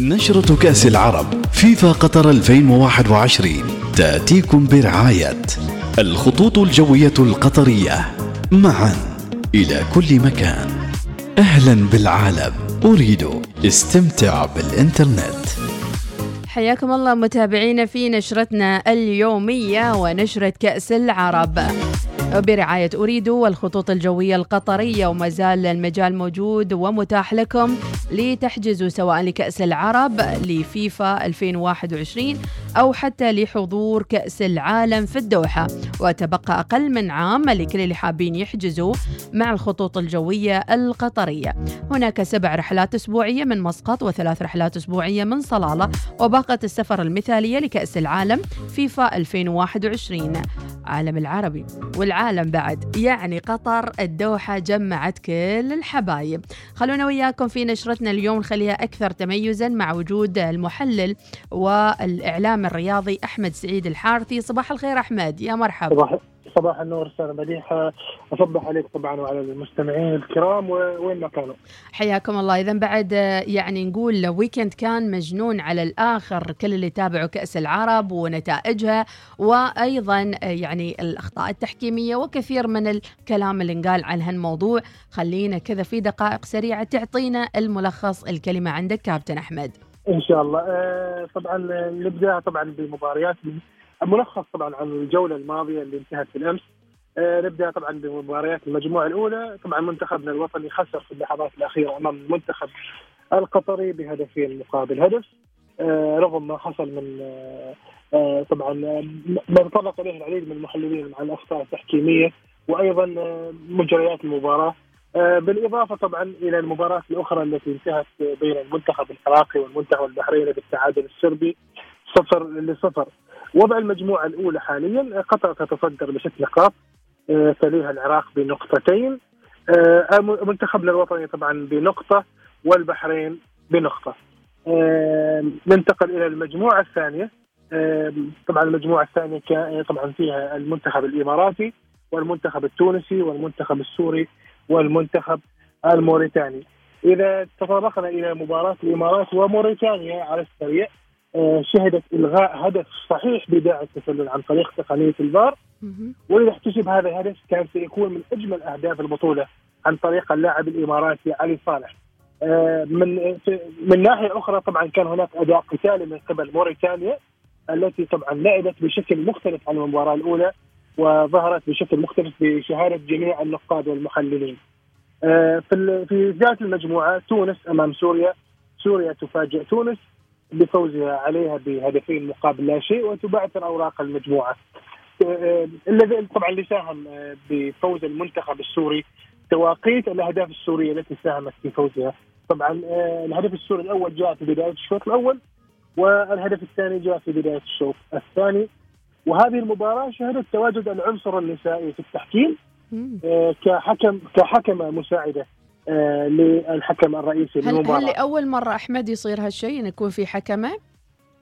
نشرة كأس العرب. فيفا قطر 2021 تأتيكم برعاية الخطوط الجوية القطرية. معا. إلى كل مكان. أهلا بالعالم. أريد استمتع بالإنترنت. حياكم الله متابعينا في نشرتنا اليومية ونشرة كأس العرب. برعاية أريد والخطوط الجوية القطرية وما زال المجال موجود ومتاح لكم لتحجزوا سواء لكأس العرب لفيفا 2021 أو حتى لحضور كأس العالم في الدوحة. وتبقى أقل من عام لكل اللي حابين يحجزوا مع الخطوط الجوية القطرية. هناك سبع رحلات أسبوعية من مسقط وثلاث رحلات أسبوعية من صلالة. وباقة السفر المثالية لكأس العالم فيفا 2021 عالم العربي والعالم بعد يعني قطر الدوحة جمعت كل الحبايب. خلونا وياكم في نشرتنا اليوم نخليها أكثر تميزا مع وجود المحلل والإعلام الرياضي أحمد سعيد الحارثي. صباح الخير أحمد. يا مرحبا. صباح صباح النور أستاذ مديحه أصبح عليك طبعا وعلى المستمعين الكرام. وين ما كانوا. حياكم الله. اذا بعد يعني نقول ويكند كان مجنون على الآخر. كل اللي تابعوا كأس العرب ونتائجها وأيضا يعني الأخطاء التحكيمية وكثير من الكلام اللي انقال عن هالموضوع. خلينا كذا في دقائق سريعة تعطينا الملخص الكلمة عندك كابتن أحمد. إن شاء الله. آه، طبعا نبدأ طبعا بمباريات. ملخص طبعا عن الجولة الماضية اللي انتهت بالأمس. آه نبدأ طبعا بمباريات المجموعة الأولى. طبعا منتخبنا الوطني خسر في اللحظات الأخيرة أمام المنتخب القطري بهدفين مقابل هدف. آه رغم ما حصل من آه, آه، طبعا ما تطرق إليه العديد من المحللين مع الأخطاء التحكيمية. وأيضا آه، مجريات المباراة. آه، بالإضافة طبعا إلى المباراة الأخرى التي انتهت بين المنتخب العراقي والمنتخب البحريني بالتعادل السربي صفر لصفر. وضع المجموعة الأولى حاليا قطر تتصدر بست نقاط آه، تليها العراق بنقطتين آه، منتخبنا الوطني طبعا بنقطة والبحرين بنقطة. آه، ننتقل إلى المجموعة الثانية. طبعا المجموعة الثانية طبعا فيها المنتخب الإماراتي والمنتخب التونسي والمنتخب السوري والمنتخب الموريتاني. إذا تطرقنا إلى مباراة الإمارات وموريتانيا على السريع آه، شهدت إلغاء هدف صحيح بداعي التسلل عن طريق تقنية الفار. وإذا احتسب هذا الهدف كان سيكون من أجمل أهداف البطولة عن طريق اللاعب الإماراتي علي صالح. آه، من من ناحية أخرى طبعا كان هناك أداء قتالي من قبل موريتانيا التي طبعا لعبت بشكل مختلف عن المباراة الأولى. وظهرت بشكل مختلف بشهادة جميع النقاد والمحللين. آه، في في ذات المجموعة تونس أمام سوريا سوريا تفاجئ تونس بفوزها عليها بهدفين مقابل لا شيء وتبعثر أوراق المجموعة. آه، الذي طبعا اللي ساهم آه، بفوز المنتخب السوري تواقيت الأهداف السورية التي ساهمت في فوزها. طبعا آه، الهدف السوري الأول جاء في بداية الشوط الأول والهدف الثاني جاء في بداية الشوط الثاني وهذه المباراة شهدت تواجد العنصر النسائي في التحكيم كحكم كحكمة مساعدة آه، للحكم الرئيسي هل هل لأول مرة أحمد يصير هالشيء إن يكون في حكمة؟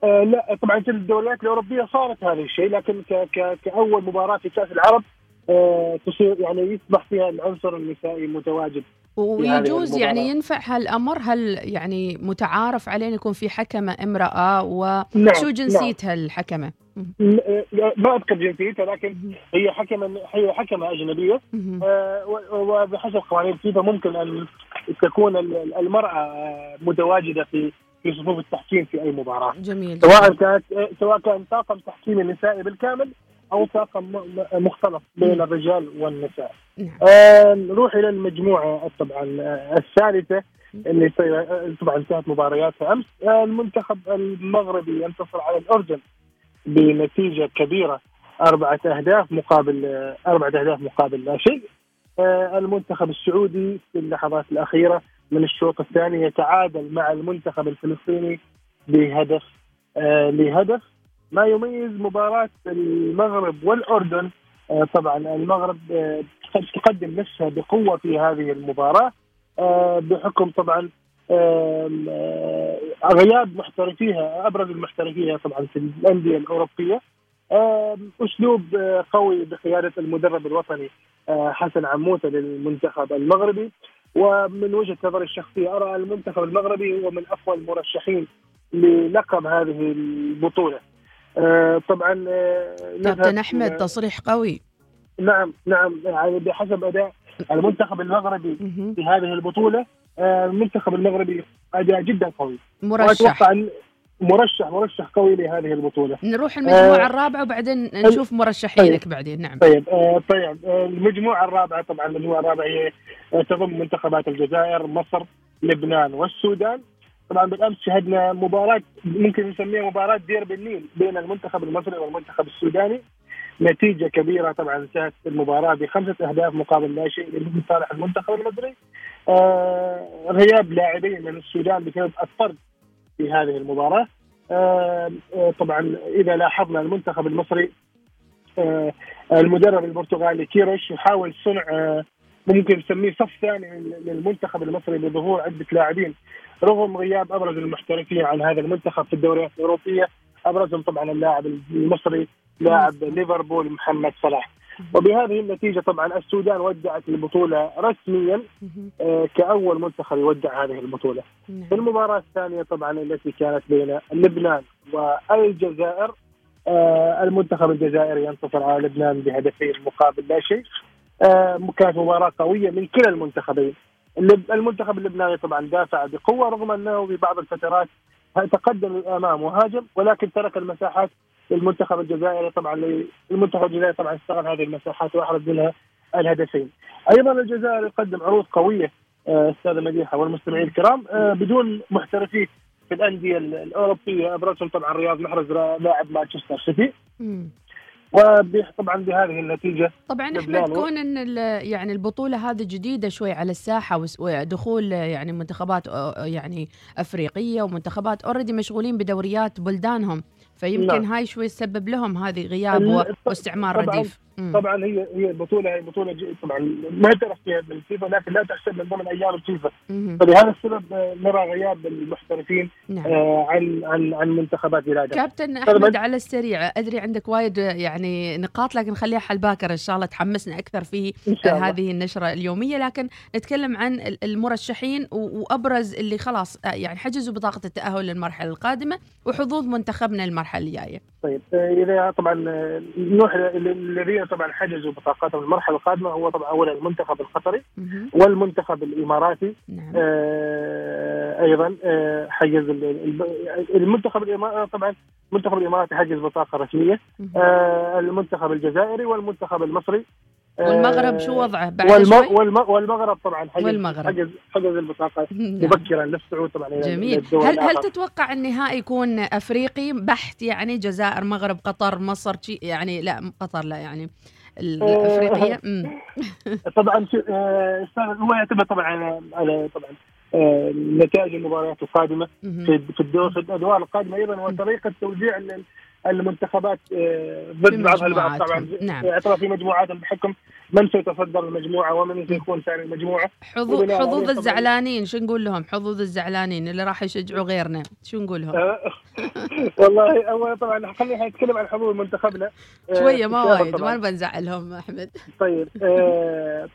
آه لا طبعا في الدوريات الأوروبية صارت هذا الشيء لكن ك ك كأول مباراة في كأس العرب آه تصير يعني يصبح فيها العنصر النسائي متواجد ويجوز يعني ينفع هالأمر؟ هل يعني متعارف عليه يكون في حكمة امرأة؟ وشو نعم جنسيتها نعم. الحكمه؟ ما أذكر جنسيتها لكن هي حكمة هي حكمة أجنبية. آه، وبحسب قوانين فيفا ممكن أن تكون المرأة متواجدة في في صفوف التحكيم في أي مباراة. جميل. سواء كانت سواء كان طاقم تحكيمي نسائي بالكامل أو طاقم مختلط بين الرجال والنساء. نعم. آه نروح إلى المجموعة طبعا الثالثة اللي طبعا انتهت مبارياتها أمس آه المنتخب المغربي ينتصر على الأردن بنتيجة كبيرة أربعة أهداف مقابل أربعة أهداف مقابل لا شيء آه، المنتخب السعودي في اللحظات الأخيرة من الشوط الثاني يتعادل مع المنتخب الفلسطيني بهدف آه، لهدف ما يميز مباراة المغرب والأردن. آه، طبعا المغرب تقدم نفسها بقوة في هذه المباراة. بحكم طبعا غياب محترفيها أبرز المحترفيها طبعا في الأندية الأوروبية. أسلوب آه، قوي بقيادة المدرب الوطني آه، حسن عموتة للمنتخب المغربي. ومن وجهة نظري الشخصية أرى المنتخب المغربي هو من أقوى المرشحين للقب هذه البطولة. آه، طبعا آه، كابتن نذهب أحمد تصريح قوي. نعم نعم يعني بحسب أداء المنتخب المغربي. في هذه البطولة آه، المنتخب المغربي أداء جدا قوي. مرشح. مرشح مرشح قوي لهذه البطولة. نروح المجموعة آه، الرابعة وبعدين نشوف مرشحينك بعدين. نعم. طيب آه، طيب آه، المجموعة الرابعة طبعا المجموعة الرابعة هي آه، تضم منتخبات الجزائر مصر لبنان والسودان. طبعا بالأمس شهدنا مباراة ممكن نسميها مباراة دير بالنيل بين المنتخب المصري والمنتخب السوداني. نتيجة كبيرة طبعا انتهت المباراة بخمسة أهداف مقابل لا شيء لصالح المنتخب المصري. آه غياب لاعبين من السودان بسبب الطرد في هذه المباراة. آه آه، طبعا إذا لاحظنا المنتخب المصري آه، المدرب البرتغالي كيروش يحاول صنع آه، ممكن نسميه صف ثاني للمنتخب المصري بظهور عدة لاعبين. رغم غياب أبرز المحترفين عن هذا المنتخب في الدوريات الأوروبية أبرزهم طبعا اللاعب المصري لاعب ليفربول محمد صلاح وبهذه النتيجة طبعا السودان ودعت البطولة رسميا. آه، كأول منتخب يودع هذه البطولة في نعم. المباراة الثانية طبعا التي كانت بين لبنان والجزائر آه المنتخب الجزائري ينتصر على لبنان بهدفين مقابل لا شيء آه كانت مباراة قوية من كلا المنتخبين المنتخب اللبناني طبعا دافع بقوة رغم أنه في بعض الفترات تقدم للأمام وهاجم ولكن ترك المساحات للمنتخب الجزائري. طبعا المنتخب الجزائري طبعا استغل هذه المساحات وأحرز منها الهدفين. أيضا الجزائر يقدم عروض قوية آه، استاذه مديحه والمستمعين الكرام آه، بدون محترفين في الأندية ال- الأوروبية. أبرزهم طبعا رياض محرز لاعب مانشستر سيتي. وطبعا بهذه النتيجة طبعا و- كون إن يعني البطولة هذه جديدة شوي على الساحة ودخول يعني منتخبات يعني أفريقية ومنتخبات already مشغولين بدوريات بلدانهم. فيمكن نعم. هاي شوي تسبب لهم هذه غياب واستعمار طبعاً- رديف مم. طبعا هي هي البطوله هي بطوله طبعا ما معترف فيها بالفيفا لكن لا تحسب من ضمن أيام الفيفا. فلهذا السبب آه، نرى غياب المحترفين نعم آه، عن عن عن منتخبات بلادنا كابتن. أحمد على السريع أدري عندك وايد يعني نقاط لكن خليها حل باكر إن شاء الله تحمسنا أكثر في الله هذه النشرة اليومية لكن نتكلم عن ال- المرشحين و- وأبرز اللي خلاص آه، يعني حجزوا بطاقة التأهل للمرحلة القادمة وحظوظ منتخبنا المرحلة الجاية طيب آه، إذا طبعا آه، ل- الذين طبعا حجزوا بطاقاتهم المرحلة القادمة هو طبعا اولا المنتخب القطري. والمنتخب الإماراتي. نعم. آه، أيضا آه، حجز ال- ال- المنتخب الاماراتي طبعا المنتخب الإماراتي حجز بطاقة رسمية. آه، المنتخب الجزائري والمنتخب المصري. آه، والمغرب شو وضعه بعد والم... شوي والم... والمغرب طبعا حجز والمغرب. حجز حجز البطاقه نعم. مبكرا للصعود طبعا جميل هل هل. تتوقع النهائي يكون أفريقي بحت يعني جزائر مغرب قطر مصر شي- يعني لا قطر لا يعني آه. الأفريقية. طبعا آه، أستاذ هو يعتمد طبعا على على طبعا آه، نتائج المباريات القادمة. في الدور في الأدوار القادمة أيضا وطريقة توزيع المنتخبات آه، ضد بعضها البعض. طبعا. نعم. في مجموعاتهم بحكم من سيتصدر المجموعة ومن سيكون ثاني المجموعة. حظوظ حظوظ الزعلانين شو نقول لهم؟ حظوظ الزعلانين اللي راح يشجعوا غيرنا شو نقول لهم؟ آه، والله اول طبعا خلينا نتكلم عن حظوظ منتخبنا. آه، شوية ما وايد. ما نبى نزعلهم أحمد. طيب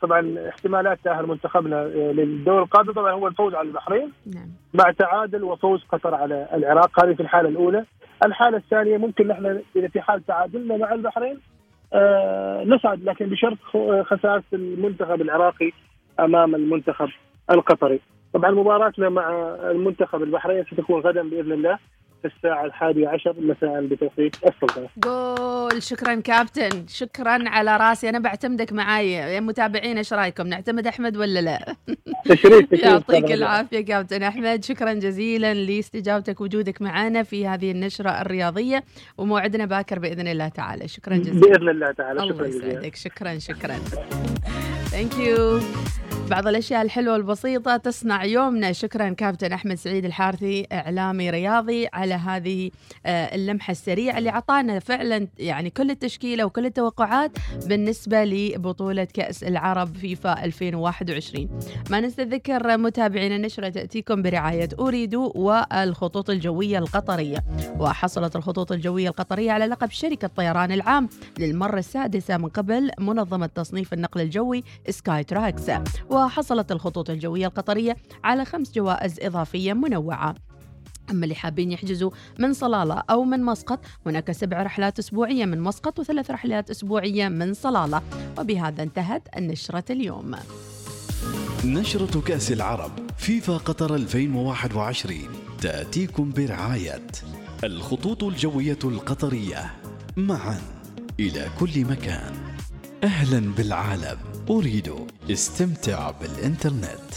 طبعا احتمالات تأهل منتخبنا للدور القادم طبعا هو الفوز على البحرين. نعم. مع تعادل وفوز قطر على العراق. هذه في الحالة الأولى. الحالة الثانية ممكن نحن إذا في حال تعادلنا مع البحرين آه نصعد لكن بشرط خسارة المنتخب العراقي أمام المنتخب القطري. طبعا مباراتنا مع المنتخب البحرين ستكون غدا بإذن الله. في الساعة الحادية عشر مساء بتوقيت السلطنه جول شكرا كابتن. شكرا على راسي. أنا بعتمدك معاي. يا متابعين إيش رأيكم؟ نعتمد أحمد ولا لا؟ تشريف يعطيك أستاذ العافية كابتن أحمد. شكرا جزيلا لاستجابتك وجودك معنا في هذه النشرة الرياضية وموعدنا باكر بإذن الله تعالى. شكرا جزيلا. بإذن الله تعالى. الله شكرا جزيلا. يسعدك. شكرا شكرا. thank you بعض الأشياء الحلوة البسيطة تصنع يومنا. شكرا كابتن أحمد سعيد الحارثي إعلامي رياضي على هذه آه، اللمحة السريعة اللي أعطانا فعلا يعني كل التشكيلة وكل التوقعات بالنسبة لبطولة كأس العرب فيفا 2021 ما ننسى ذكر متابعينا النشره تأتيكم برعاية أوريدو والخطوط الجوية القطرية. وحصلت الخطوط الجوية القطرية على لقب شركة طيران العام للمرة السادسة من قبل منظمة تصنيف النقل الجوي سكاي تراكس. وحصلت الخطوط الجوية القطرية على خمس جوائز إضافية منوعة. أما اللي حابين يحجزوا من صلالة أو من مسقط هناك سبع رحلات أسبوعية من مسقط وثلاث رحلات أسبوعية من صلالة. وبهذا انتهت النشرة اليوم. نشرة كأس العرب فيفا قطر 2021 تأتيكم برعاية الخطوط الجوية القطرية. معا إلى كل مكان. أهلا بالعالم. أريد استمتع بالإنترنت.